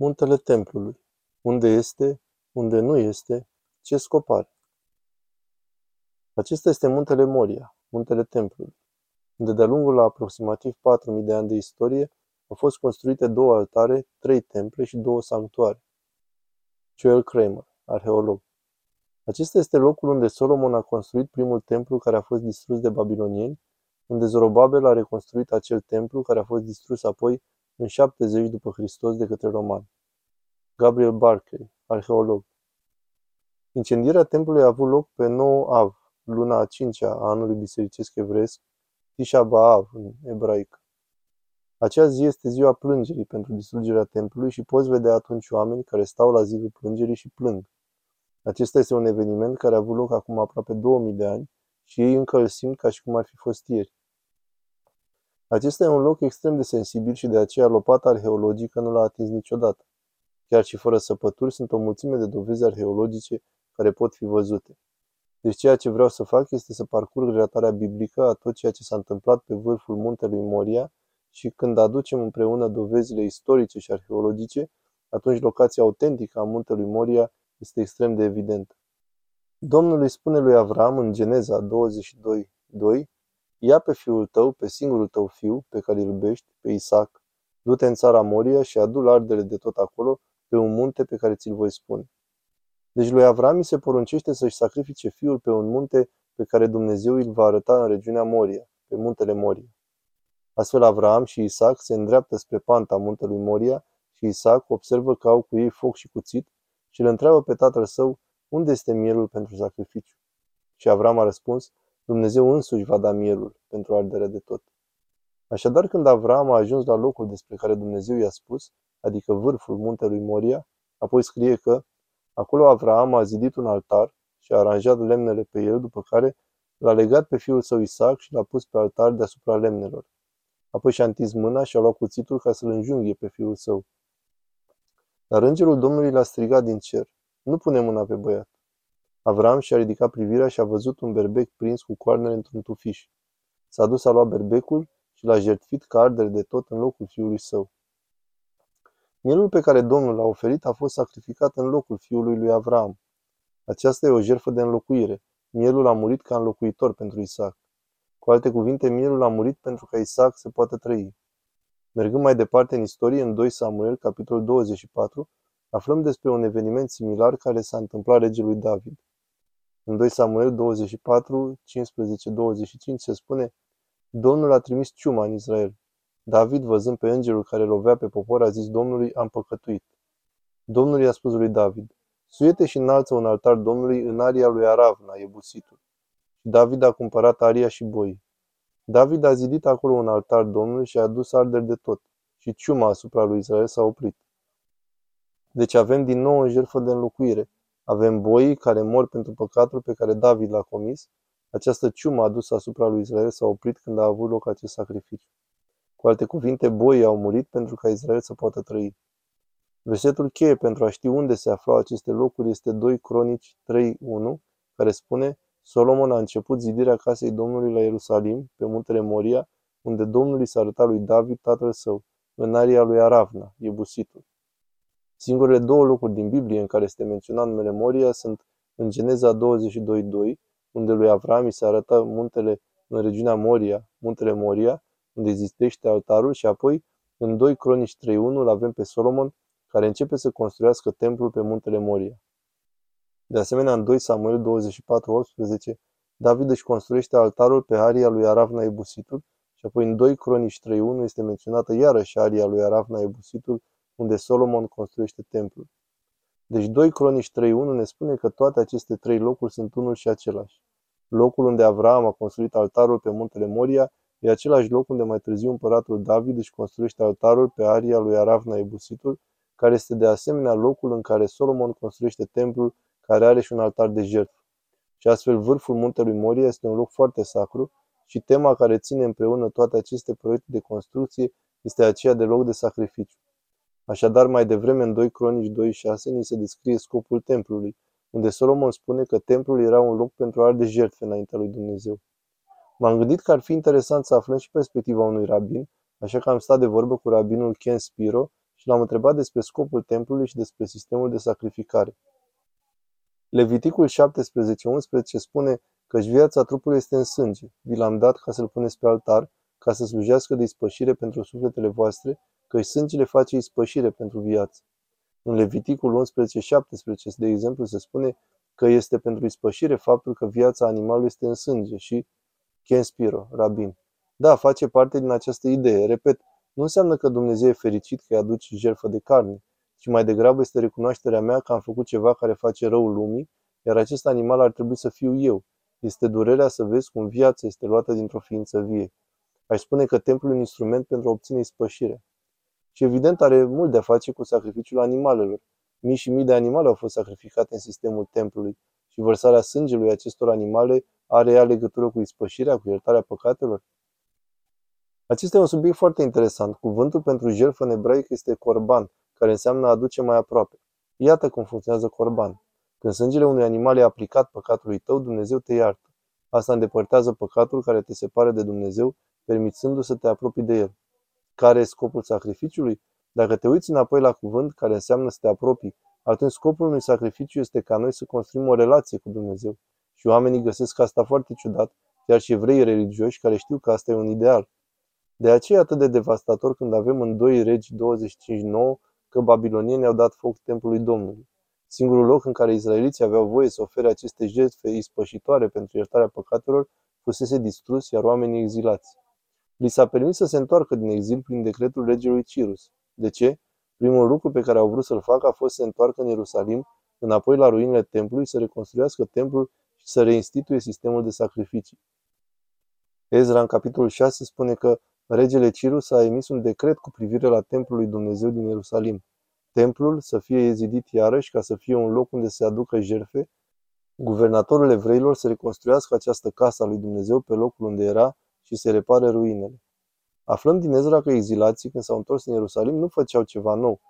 Muntele templului. Unde este, unde nu este, ce scop are? Acesta este muntele Moria, muntele templului, unde de-a lungul la aproximativ 4.000 de ani de istorie au fost construite două altare, trei temple și două sanctuare. Joel Kramer, arheolog. Acesta este locul unde Solomon a construit primul templu care a fost distrus de babilonieni, unde Zorobabel a reconstruit acel templu care a fost distrus apoi în 70 după Hristos de către romani. Gabriel Barclay, arheolog. Incendierea templului a avut loc pe 9 Av, luna a cincea a anului bisericesc evresc, Tisha B'Av în ebraică. Acea zi este ziua plângerii pentru distrugerea templului și poți vedea atunci oameni care stau la zidul plângerii și plâng. Acesta este un eveniment care a avut loc acum aproape 2000 de ani și ei încă îl simt ca și cum ar fi fost ieri. Acesta e un loc extrem de sensibil și de aceea lopata arheologică nu l-a atins niciodată. Chiar și fără săpături, sunt o mulțime de dovezi arheologice care pot fi văzute. Deci ceea ce vreau să fac este să parcurg relatarea biblică a tot ceea ce s-a întâmplat pe vârful muntelui Moria și când aducem împreună dovezile istorice și arheologice, atunci locația autentică a muntelui Moria este extrem de evidentă. Domnul îi spune lui Avram în Geneza 22, 2, Ia pe fiul tău, pe singurul tău fiu, pe care îl iubești, pe Isaac, du-te în țara Moria și adu ardere de tot acolo, pe un munte pe care ți-l voi spune. Deci lui Avram îi se poruncește să-și sacrifice fiul pe un munte pe care Dumnezeu îl va arăta în regiunea Moria, pe muntele Moria. Astfel Avram și Isaac se îndreaptă spre panta muntelui Moria și Isaac observă că au cu ei foc și cuțit și îl întreabă pe tatăl său unde este mielul pentru sacrificiu. Și Avram a răspuns, Dumnezeu însuși va da mielul pentru arderea de tot. Așadar, când Avram a ajuns la locul despre care Dumnezeu i-a spus, adică vârful muntelui Moria, apoi scrie că acolo Avram a zidit un altar și a aranjat lemnele pe el, după care l-a legat pe fiul său Isaac și l-a pus pe altar deasupra lemnelor. Apoi și-a întins mâna și a luat cuțitul ca să-l înjunghie pe fiul său. Dar îngerul Domnului l-a strigat din cer. Nu pune mâna pe băiat. Avram și-a ridicat privirea și a văzut un berbec prins cu coarnele într-un tufiș. S-a dus a lua berbecul și l-a jertfit ca ardere de tot în locul fiului său. Mielul pe care Domnul l-a oferit a fost sacrificat în locul fiului lui Avram. Aceasta e o jertfă de înlocuire. Mielul a murit ca înlocuitor pentru Isaac. Cu alte cuvinte, mielul a murit pentru ca Isaac să poată trăi. Mergând mai departe în istorie, în 2 Samuel, capitolul 24, aflăm despre un eveniment similar care s-a întâmplat regelui David. În 2 Samuel 24, 15-25 se spune Domnul a trimis ciuma în Israel. David, văzând pe îngerul care lovea pe popor, a zis Domnului, am păcătuit. Domnul i-a spus lui David, suiete și înalță un altar Domnului în aria lui Aravna, Ebusitul. Și David a cumpărat aria și boi. David a zidit acolo un altar Domnului și a adus arderi de tot. Și ciuma asupra lui Israel s-a oprit. Deci avem din nou o jertfă de înlocuire. Avem boii care mor pentru păcatul pe care David l-a comis. Această ciumă adusă asupra lui Israel s-a oprit când a avut loc acest sacrificiu. Cu alte cuvinte, boii au murit pentru ca Israel să poată trăi. Versetul cheie pentru a ști unde se aflau aceste locuri este 2 Cronici 3.1, care spune Solomon a început zidirea casei Domnului la Ierusalim, pe muntele Moria, unde Domnul i s-a arătat lui David, tatăl său, în aria lui Aravna, Iebusitul. Singurele două locuri din Biblie în care este menționat numele Moria sunt în Geneza 22.2, unde lui Avram îi se arătă muntele în regiunea Moria, muntele Moria, unde existește altarul și apoi în 2 Cronici 3.1 îl avem pe Solomon, care începe să construiască templul pe muntele Moria. De asemenea, în 2 Samuel 24.18, David își construiește altarul pe aria lui Aravna Ebusitul și apoi în 2 Cronici 3.1 este menționată iarăși aria lui Aravna Ebusitul unde Solomon construiește templul. Deci 2 Cronici 3.1 ne spune că toate aceste trei locuri sunt unul și același. Locul unde Avram a construit altarul pe muntele Moria e același loc unde mai târziu împăratul David își construiește altarul pe aria lui Aravna Ebusitul, care este de asemenea locul în care Solomon construiește templul care are și un altar de jertfă. Și astfel vârful muntelui Moria este un loc foarte sacru și tema care ține împreună toate aceste proiecte de construcție este aceea de loc de sacrificiu. Așadar, mai devreme, în 2 Cronici 2.6, ni se descrie scopul templului, unde Solomon spune că templul era un loc pentru a arde jertfe înaintea lui Dumnezeu. M-am gândit că ar fi interesant să aflăm și perspectiva unui rabin, așa că am stat de vorbă cu rabinul Ken Spiro și și l-am întrebat despre scopul templului și despre sistemul de sacrificare. Leviticul 17:11 spune că viața trupului este în sânge. Vi l-am dat ca să-l puneți pe altar, ca să slujească de ispășire pentru sufletele voastre, că sângele face ispășire pentru viață. În Leviticul 11:17, de exemplu, se spune că este pentru ispășire faptul că viața animalului este în sânge și Ken Spiro, rabin. Da, face parte din această idee. Repet, nu înseamnă că Dumnezeu e fericit că îi aduce jertfă de carne, ci mai degrabă este recunoașterea mea că am făcut ceva care face răul lumii, iar acest animal ar trebui să fiu eu. Este durerea să vezi cum viața este luată dintr-o ființă vie. Aș spune că templul e un instrument pentru a obține ispășire. Și evident are mult de a face cu sacrificiul animalelor. Mii și mii de animale au fost sacrificate în sistemul templului și vărsarea sângelui acestor animale are ea legătură cu ispășirea, cu iertarea păcatelor? Acesta e un subiect foarte interesant. Cuvântul pentru jertfă în ebraic este corban, care înseamnă a aduce mai aproape. Iată cum funcționează corban. Când sângele unui animal e aplicat păcatului tău, Dumnezeu te iartă. Asta îndepărtează păcatul care te separă de Dumnezeu, permițându să te apropii de El. Care e scopul sacrificiului? Dacă te uiți înapoi la cuvânt, care înseamnă să te apropii, atunci scopul unui sacrificiu este ca noi să construim o relație cu Dumnezeu. Și oamenii găsesc asta foarte ciudat, chiar și evrei religioși care știu că asta e un ideal. De aceea e atât de devastator când avem în 2 regi 25.9 că babilonienii au dat foc templului Domnului. Singurul loc în care izraeliții aveau voie să ofere aceste jertfe ispășitoare pentru iertarea păcatelor fusese distrus, iar oamenii exilați. Li s-a permis să se întoarcă din exil prin decretul regelui Cirus. De ce? Primul lucru pe care au vrut să-l facă a fost să se întoarcă în Ierusalim, înapoi la ruinele templului, să reconstruiască templul și să reinstituie sistemul de sacrificii. Ezra, în capitolul 6, spune că regele Cirus a emis un decret cu privire la templul lui Dumnezeu din Ierusalim. Templul să fie ezidit iarăși ca să fie un loc unde se aducă jerfe, guvernatorul evreilor să reconstruiască această casă a lui Dumnezeu pe locul unde era și să repare ruinele. Aflăm din Ezra că exilații, când s-au întors în Ierusalim, nu făceau ceva nou.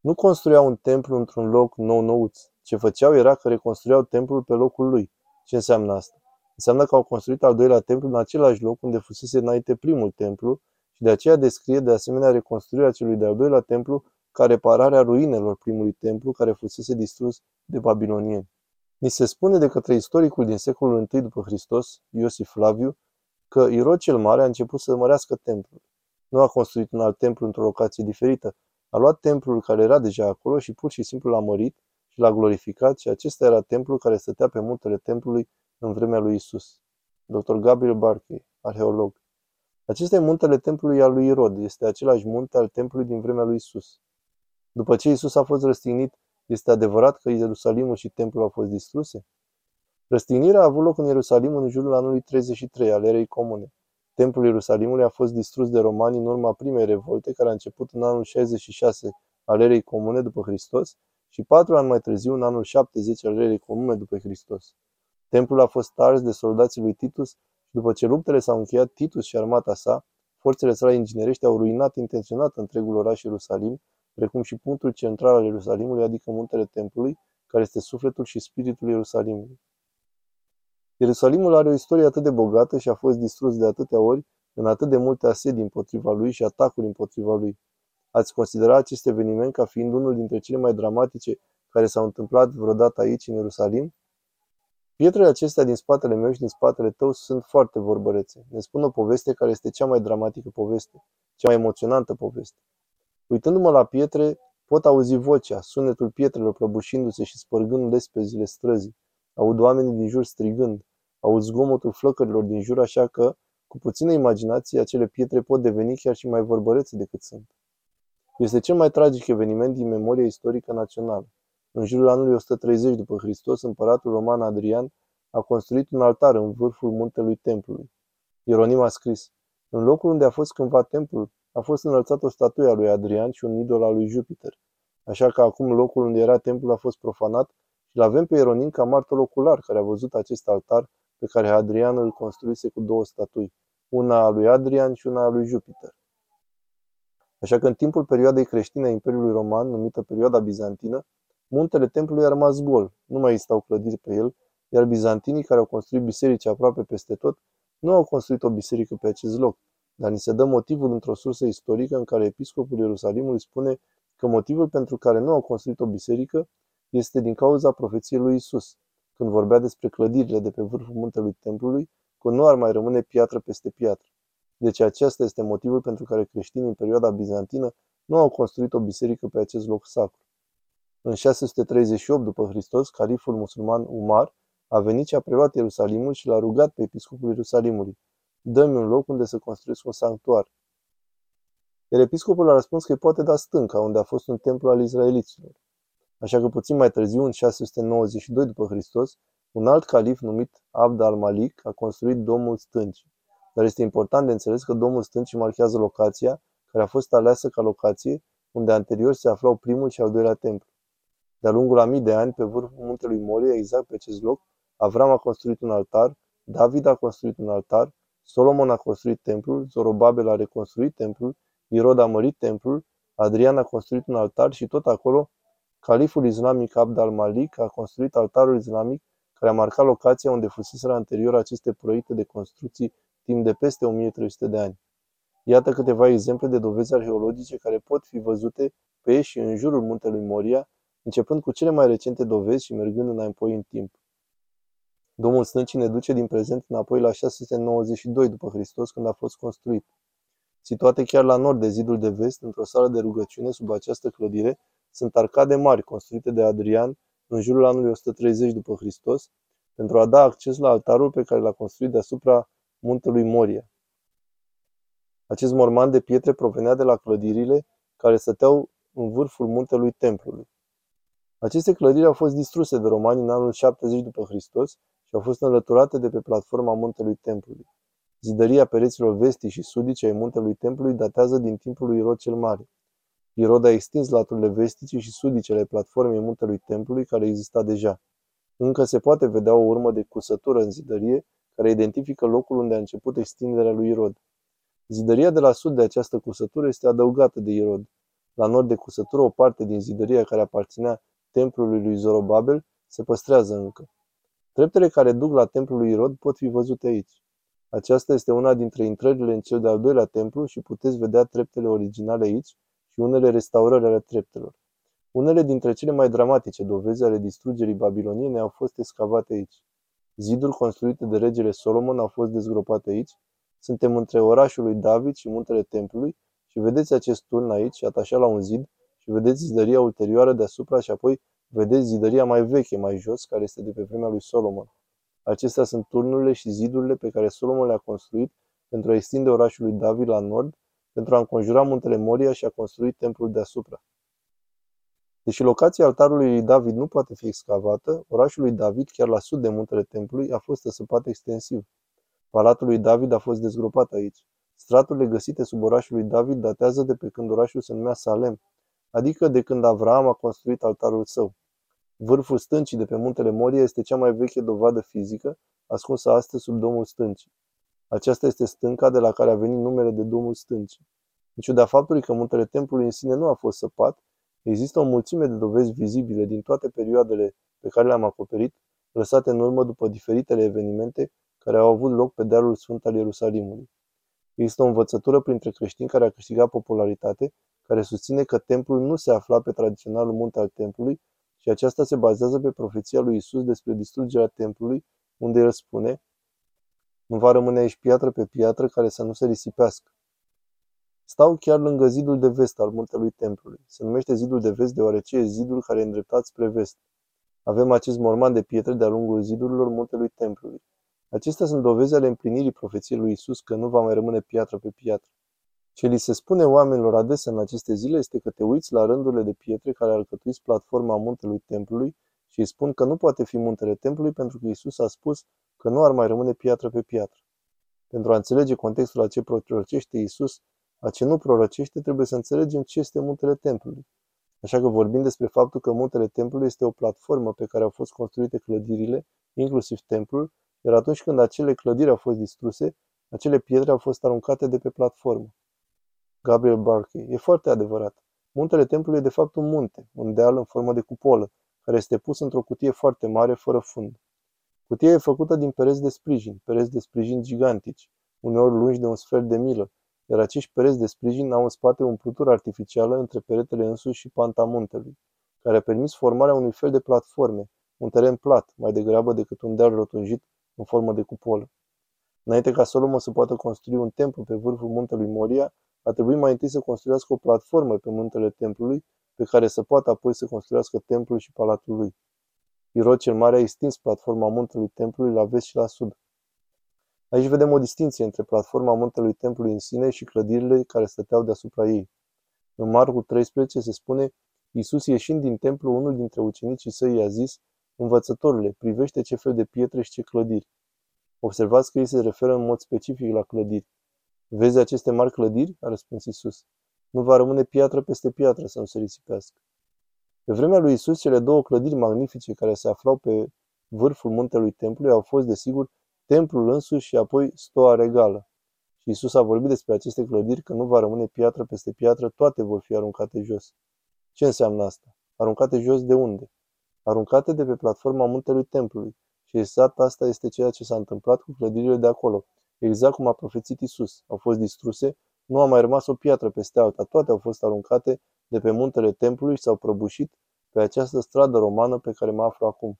Nu construiau un templu într-un loc nou-nouț. Ce făceau era că reconstruiau templul pe locul lui. Ce înseamnă asta? Înseamnă că au construit al doilea templu în același loc unde fusese înainte primul templu și de aceea descrie de asemenea reconstruirea celui de-al doilea templu ca repararea ruinelor primului templu care fusese distrus de babilonieni. Ni se spune de către istoricul din secolul I după Hristos, Iosif Flaviu, că Irod cel Mare a început să mărească templul. Nu a construit un alt templu într-o locație diferită, a luat templul care era deja acolo și pur și simplu l-a mărit și l-a glorificat și acesta era templul care stătea pe muntele templului în vremea lui Isus. Dr. Gabriel Barkey, arheolog. Acesta e muntele templului al lui Irod, este același munte al templului din vremea lui Isus. După ce Isus a fost răstignit, este adevărat că Ierusalimul și templul au fost distruse? Răstignirea a avut loc în Ierusalim în jurul anului 33 al erei comune. Templul Ierusalimului a fost distrus de romani în urma primei revolte, care a început în anul 66 al erei comune după Hristos și patru ani mai târziu, în anul 70 al erei comune după Hristos. Templul a fost ars de soldații lui Titus și după ce luptele s-au încheiat, Titus și armata sa, forțele sale inginerești au ruinat intenționat întregul oraș Ierusalim, precum și punctul central al Ierusalimului, adică muntele Templului, care este sufletul și spiritul Ierusalimului. Ierusalimul are o istorie atât de bogată și a fost distrus de atâtea ori, în atât de multe asedii împotriva lui și atacuri împotriva lui. Ați considera acest eveniment ca fiind unul dintre cele mai dramatice care s-au întâmplat vreodată aici, în Ierusalim? Pietrele acestea din spatele meu și din spatele tău sunt foarte vorbărețe. Ne spun o poveste care este cea mai dramatică poveste, cea mai emoționantă poveste. Uitându-mă la pietre, pot auzi vocea, sunetul pietrelor prăbușindu-se și spărgând lespezile străzii. Aud oamenii din jur strigând. Aud zgomotul flăcărilor din jur, așa că, cu puțină imaginație, acele pietre pot deveni chiar și mai vorbărețe decât sunt. Este cel mai tragic eveniment din memoria istorică națională. În jurul anului 130 după Hristos, împăratul roman Adrian a construit un altar în vârful muntelui templului. Ieronim a scris, în locul unde a fost cândva templul, a fost înălțat o statuie a lui Adrian și un idol al lui Jupiter. Așa că acum locul unde era templul a fost profanat și l-avem pe Ieronim ca martor ocular care a văzut acest altar pe care Adrian îl construise cu două statui, una a lui Adrian și una a lui Jupiter. Așa că în timpul perioadei creștine a Imperiului Roman, numită perioada bizantină, muntele templului a rămas gol, nu mai existau clădiri pe el, iar bizantinii care au construit biserici aproape peste tot nu au construit o biserică pe acest loc, dar ni se dă motivul într-o sursă istorică în care episcopul Ierusalimului spune că motivul pentru care nu au construit o biserică este din cauza profeției lui Isus, când vorbea despre clădirile de pe vârful muntelui templului, că nu ar mai rămâne piatră peste piatră. Deci acesta este motivul pentru care creștinii în perioada bizantină nu au construit o biserică pe acest loc sacru. În 638 după Hristos, califul musulman Umar a venit și a preluat Ierusalimul și l-a rugat pe episcopul Ierusalimului, dă-mi un loc unde să construiesc un sanctuar. Iar episcopul a răspuns că îi poate da stânca, unde a fost un templu al izraeliților. Așa că puțin mai târziu, în 692 după Hristos, un alt calif numit Abd al-Malik a construit Domul Stâncii. Dar este important de înțeles că Domul Stâncii marchează locația, care a fost aleasă ca locație, unde anterior se aflau primul și al doilea templu. De-a lungul a mii de ani, pe vârful muntelui Moria, exact pe acest loc, Avram a construit un altar, David a construit un altar, Solomon a construit templul, Zorobabel a reconstruit templul, Irod a mărit templul, Adrian a construit un altar și tot acolo califul islamic Abd al-Malik a construit altarul islamic care a marcat locația unde fuseseră anterior aceste proiecte de construcții timp de peste 1300 de ani. Iată câteva exemple de dovezi arheologice care pot fi văzute pe și în jurul muntelui Moria, începând cu cele mai recente dovezi și mergând înapoi în timp. Domnul Stâncii ne duce din prezent înapoi la 692 după Hristos, când a fost construit. Situate chiar la nord de zidul de vest, într-o sală de rugăciune sub această clădire, sunt arcade mari construite de Adrian în jurul anului 130 după Hristos, pentru a da acces la altarul pe care l-a construit deasupra muntelui Moria. Acest morman de pietre provenea de la clădirile care stăteau în vârful muntelui templului. Aceste clădiri au fost distruse de romani în anul 70 după Hristos și au fost înlăturate de pe platforma muntelui templului. Zidăria pereților vestii și sudice ai muntelui templului datează din timpul lui Irod cel Mare. Irod a extins laturile vestice și sudice ale platformei muntelui templului care exista deja. Încă se poate vedea o urmă de cusătură în zidărie care identifică locul unde a început extinderea lui Irod. Zidăria de la sud de această cusătură este adăugată de Irod. La nord de cusătură, o parte din zidăria care aparținea templului lui Zorobabel se păstrează încă. Treptele care duc la templul lui Irod pot fi văzute aici. Aceasta este una dintre intrările în cel de-al doilea templu și puteți vedea treptele originale aici și unele restaurări ale treptelor. Unele dintre cele mai dramatice dovezi ale distrugerii babiloniene au fost excavate aici. Ziduri construite de regele Solomon au fost dezgropate aici. Suntem între orașul lui David și muntele templului și vedeți acest turn aici, atașat la un zid, și vedeți zidăria ulterioară deasupra și apoi vedeți zidăria mai veche, mai jos, care este de pe vremea lui Solomon. Acestea sunt turnurile și zidurile pe care Solomon le-a construit pentru a extinde orașul lui David la nord, pentru a înconjura muntele Moria și a construi templul deasupra. Deși locația altarului lui David nu poate fi excavată, orașul lui David, chiar la sud de muntele templului, a fost răsăpat extensiv. Palatul lui David a fost dezgropat aici. Straturile găsite sub orașul lui David datează de pe când orașul se numea Salem, adică de când Avram a construit altarul său. Vârful stâncii de pe muntele Moria este cea mai veche dovadă fizică, ascunsă astăzi sub domul stâncii. Aceasta este stânca de la care a venit numele de domul stâncii. În ciuda faptului că muntele templului în sine nu a fost săpat, există o mulțime de dovezi vizibile din toate perioadele pe care le-am acoperit, lăsate în urmă după diferitele evenimente care au avut loc pe dealul sfânt al Ierusalimului. Există o învățătură printre creștini care a câștigat popularitate, care susține că templul nu se afla pe tradiționalul munte al templului, și aceasta se bazează pe profeția lui Isus despre distrugerea templului, unde el spune, nu va rămâne aici piatră pe piatră care să nu se risipească. Stau chiar lângă zidul de vest al muntelui templului. Se numește zidul de vest deoarece e zidul care e îndreptat spre vest. Avem acest morman de pietre de-a lungul zidurilor muntelui templului. Acestea sunt dovezi ale împlinirii profeției lui Isus că nu va mai rămâne piatră pe piatră. Ce li se spune oamenilor adesea în aceste zile este că te uiți la rândurile de pietre care alcătuiți platforma muntelui templului și îi spun că nu poate fi muntele templului pentru că Isus a spus că nu ar mai rămâne piatră pe piatră. Pentru a înțelege contextul a ce prorocește Isus, a ce nu prorocește, trebuie să înțelegem ce este muntele templului. Așa că vorbim despre faptul că muntele templului este o platformă pe care au fost construite clădirile, inclusiv templul, iar atunci când acele clădiri au fost distruse, acele pietre au fost aruncate de pe platformă. Gabriel Barkey. E foarte adevărat. Muntele templului e de fapt un munte, un deal în formă de cupolă, care este pus într-o cutie foarte mare, fără fund. Cutia e făcută din pereți de sprijin, pereți de sprijin gigantici, uneori lungi de un sfert de milă, iar acești pereți de sprijin au în spate o umplutură artificială între peretele însuși și panta muntelui, care a permis formarea unui fel de platforme, un teren plat, mai degrabă decât un deal rotunjit în formă de cupolă. Înainte ca Solomon să poată construi un templu pe vârful muntelui Moria, a trebuit mai întâi să construiască o platformă pe muntele templului, pe care să poată apoi să construiască templul și palatul lui. Irod cel Mare a extins platforma muntelui templului la vest și la sud. Aici vedem o distinție între platforma muntelui templului în sine și clădirile care stăteau deasupra ei. În Marcu 13 se spune, Iisus ieșind din templu, unul dintre ucenicii săi i-a zis, Învățătorule, privește ce fel de pietre și ce clădiri. Observați că ei se referă în mod specific la clădiri. Vezi aceste mari clădiri? a răspuns Isus. Nu va rămâne piatră peste piatră să nu se risipească. Pe vremea lui Isus, cele două clădiri magnifice care se aflau pe vârful muntelui templului au fost, desigur, templul însuși și apoi stoa regală. Și Isus a vorbit despre aceste clădiri că nu va rămâne piatră peste piatră, toate vor fi aruncate jos. Ce înseamnă asta? Aruncate jos de unde? Aruncate de pe platforma muntelui templului. Și exact asta este ceea ce s-a întâmplat cu clădirile de acolo. Exact cum a profețit Isus. Au fost distruse, nu a mai rămas o piatră peste alta, toate au fost aruncate de pe muntele templului și s-au prăbușit pe această stradă romană pe care mă aflu acum.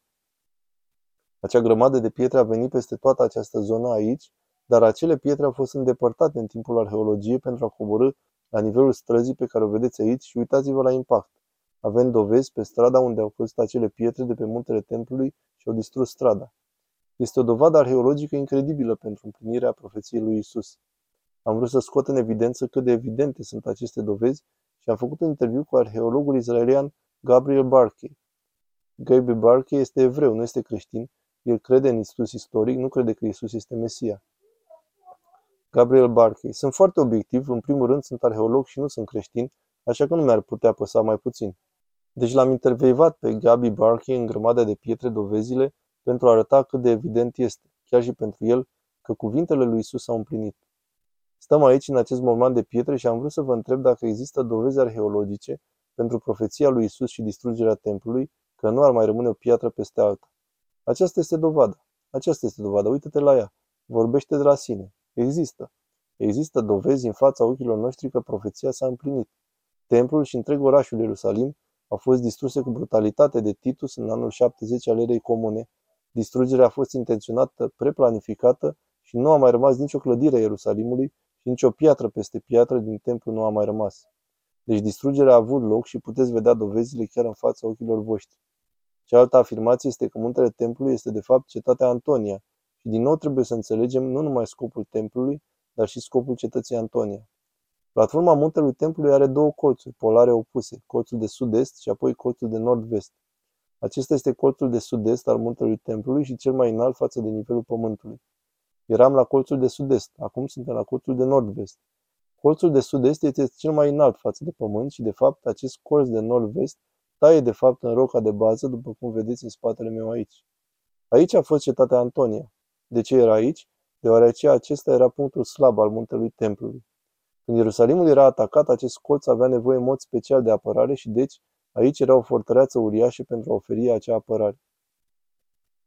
Acea grămadă de pietre a venit peste toată această zonă aici, dar acele pietre au fost îndepărtate în timpul arheologiei pentru a coborâ la nivelul străzii pe care o vedeți aici și uitați-vă la impact. Avem dovezi pe strada unde au fost acele pietre de pe muntele templului și au distrus strada. Este o dovadă arheologică incredibilă pentru împlinirea profeției lui Isus. Am vrut să scot în evidență cât de evidente sunt aceste dovezi și am făcut un interviu cu arheologul izraelian Gabriel Barkey. Gabriel Barkey este evreu, nu este creștin. El crede în Isus istoric, nu crede că Isus este Mesia. Gabriel Barkey. Sunt foarte obiectiv, în primul rând sunt arheolog și nu sunt creștin, așa că nu mi-ar putea păsa mai puțin. Deci l-am intervievat pe Gabi Barkey în grămadă de pietre dovezile pentru a arăta cât de evident este, chiar și pentru el, că cuvintele lui Isus s-au împlinit. Stăm aici în acest moment de pietre și am vrut să vă întreb dacă există dovezi arheologice pentru profeția lui Isus și distrugerea templului, că nu ar mai rămâne o piatră peste alta. Aceasta este dovada. Aceasta este dovada. Uită-te la ea. Vorbește de la sine. Există. Există dovezi în fața ochilor noștri că profeția s-a împlinit. Templul și întreg orașul Ierusalim au fost distruse cu brutalitate de Titus în anul 70 al erei comune. Distrugerea a fost intenționată, preplanificată și nu a mai rămas nicio clădire a Ierusalimului și nicio piatră peste piatră din templu nu a mai rămas. Deci distrugerea a avut loc și puteți vedea dovezile chiar în fața ochilor voștri. Cealaltă afirmație este că muntele templului este de fapt cetatea Antonia și din nou trebuie să înțelegem nu numai scopul templului, dar și scopul cetății Antonia. Platforma muntelui templului are două colțuri polare opuse, colțul de sud-est și apoi colțul de nord-vest. Acesta este colțul de sud-est al muntelui templului și cel mai înalt față de nivelul pământului. Eram la colțul de sud-est, acum suntem la colțul de nord-vest. Colțul de sud-est este cel mai înalt față de pământ și, de fapt, acest colț de nord-vest taie, de fapt, în roca de bază, după cum vedeți în spatele meu aici. Aici a fost cetatea Antonia. De ce era aici? Deoarece acesta era punctul slab al muntelui templului. Când Ierusalimul era atacat, acest colț avea nevoie în mod special de apărare și deci aici era o fortăreață uriașă pentru a oferi acea apărare.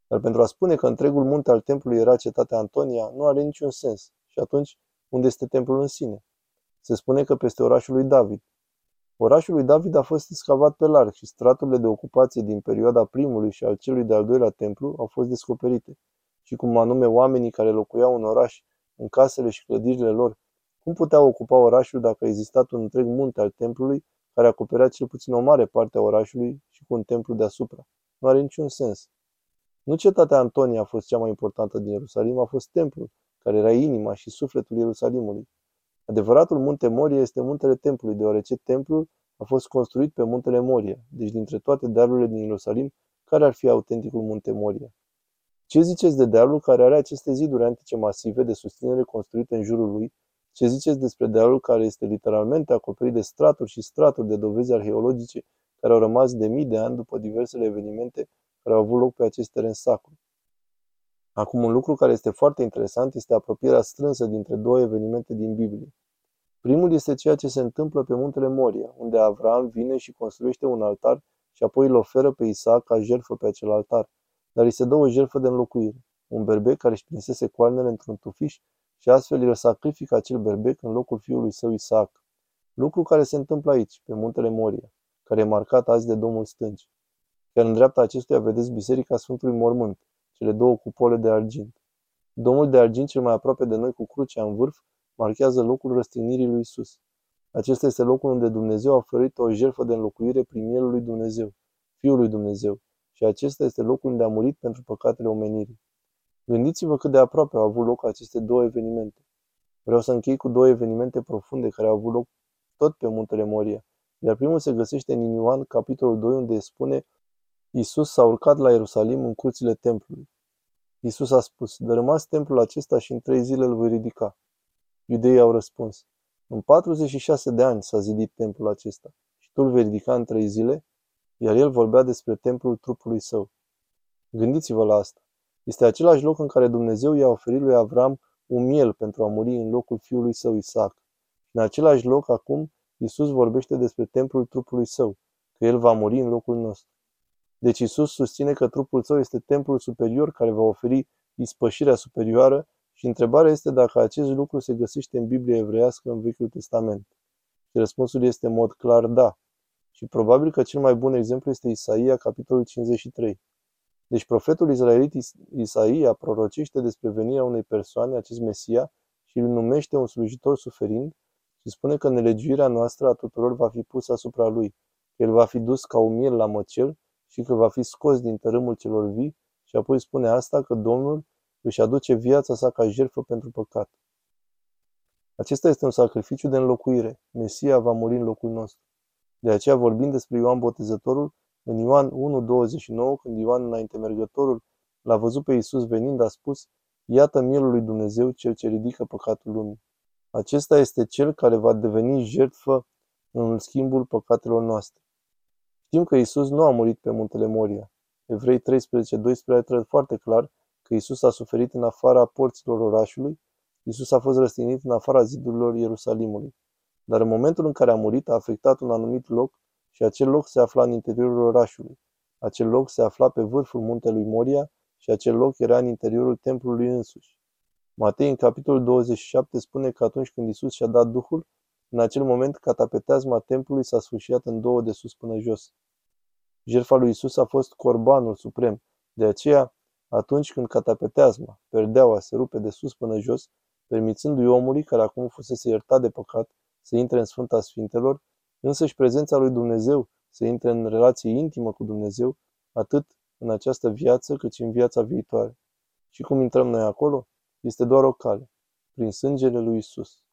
Dar pentru a spune că întregul munte al templului era cetatea Antonia, nu are niciun sens. Și atunci, unde este templul în sine? Se spune că peste orașul lui David. Orașul lui David a fost excavat pe larg și straturile de ocupație din perioada primului și al celui de-al doilea templu au fost descoperite. Și cum anume oamenii care locuiau în oraș, în casele și clădirile lor, cum puteau ocupa orașul dacă a existat un întreg munte al templului care acoperea cel puțin o mare parte a orașului și cu un templu deasupra? Nu are niciun sens. Nu cetatea Antonia a fost cea mai importantă din Ierusalim, a fost templul, care era inima și sufletul Ierusalimului. Adevăratul munte Moria este muntele templului, deoarece templul a fost construit pe muntele Moria, deci dintre toate dealurile din Ierusalim, care ar fi autenticul munte Moria? Ce ziceți de dealul care are aceste ziduri antice masive de susținere construite în jurul lui? Ce ziceți despre dealul care este literalmente acoperit de straturi și straturi de dovezi arheologice care au rămas de mii de ani după diversele evenimente care au avut loc pe acest teren sacru? Acum, un lucru care este foarte interesant este apropierea strânsă dintre două evenimente din Biblie. Primul este ceea ce se întâmplă pe muntele Moria, unde Avram vine și construiește un altar și apoi îl oferă pe Isaac ca jertfă pe acel altar, dar îi se dă o jertfă de înlocuire, un berbec care își prinsese coarnele într-un tufiș și astfel el sacrifică acel berbec în locul fiului său Isaac. Lucru care se întâmplă aici, pe muntele Moria, care e marcat azi de Domnul Stânci. Chiar în dreapta acestuia vedeți Biserica Sfântului Mormânt, cele două cupole de argint. Domnul de argint cel mai aproape de noi cu crucea în vârf marchează locul răstignirii lui Isus. Acesta este locul unde Dumnezeu a oferit o jertfă de înlocuire prin mielul lui Dumnezeu, Fiul lui Dumnezeu, și acesta este locul unde a murit pentru păcatele omenirii. Gândiți-vă cât de aproape au avut loc aceste două evenimente. Vreau să închei cu două evenimente profunde care au avut loc tot pe muntele Moria, iar primul se găsește în Ioan, capitolul 2, unde spune Iisus s-a urcat la Ierusalim în curțile templului. Iisus a spus, dărâmați templul acesta și în trei zile îl voi ridica. Iudeii au răspuns, în 46 de ani s-a zidit templul acesta și tu îl vei ridica în trei zile? Iar el vorbea despre templul trupului său. Gândiți-vă la asta. Este același loc în care Dumnezeu i-a oferit lui Avram un miel pentru a muri în locul fiului său Isaac. Și în același loc acum Iisus vorbește despre templul trupului său, că el va muri în locul nostru. Deci Isus susține că trupul său este templul superior care va oferi ispășirea superioară și întrebarea este dacă acest lucru se găsește în Biblia evreiască în Vechiul Testament. Și răspunsul este în mod clar da. Și probabil că cel mai bun exemplu este Isaia, capitolul 53. Deci profetul israelit Isaia prorocește despre venirea unei persoane, acest Mesia, și îl numește un slujitor suferind și spune că nelegiuirea noastră a tuturor va fi pusă asupra lui, că el va fi dus ca un miel la măcel și că va fi scos din tărâmul celor vii și apoi spune asta că Domnul își aduce viața sa ca jertfă pentru păcat. Acesta este un sacrificiu de înlocuire. Mesia va muri în locul nostru. De aceea vorbim despre Ioan Botezătorul în Ioan 1.29, când Ioan înainte mergătorul l-a văzut pe Iisus venind, a spus, Iată mielul lui Dumnezeu, cel ce ridică păcatul lumii. Acesta este cel care va deveni jertfă în schimbul păcatelor noastre. Știm că Isus nu a murit pe muntele Moria. Evrei 13, 12 arată foarte clar că Isus a suferit în afara porților orașului, Isus a fost răstignit în afara zidurilor Ierusalimului. Dar în momentul în care a murit, a afectat un anumit loc și acel loc se afla în interiorul orașului. Acel loc se afla pe vârful muntelui Moria și acel loc era în interiorul templului însuși. Matei, în capitolul 27, spune că atunci când Isus și-a dat Duhul, în acel moment catapeteazma templului s-a sfârșit în două de sus până jos. Jertfa lui Isus a fost corbanul suprem, de aceea, atunci când catapeteazma, perdeaua, se rupe de sus până jos, permițându-i omului care acum fusese iertat de păcat să intre în Sfânta Sfintelor, însăși prezența lui Dumnezeu să intre în relație intimă cu Dumnezeu, atât în această viață cât și în viața viitoare. Și cum intrăm noi acolo? Este doar o cale, prin sângele lui Isus.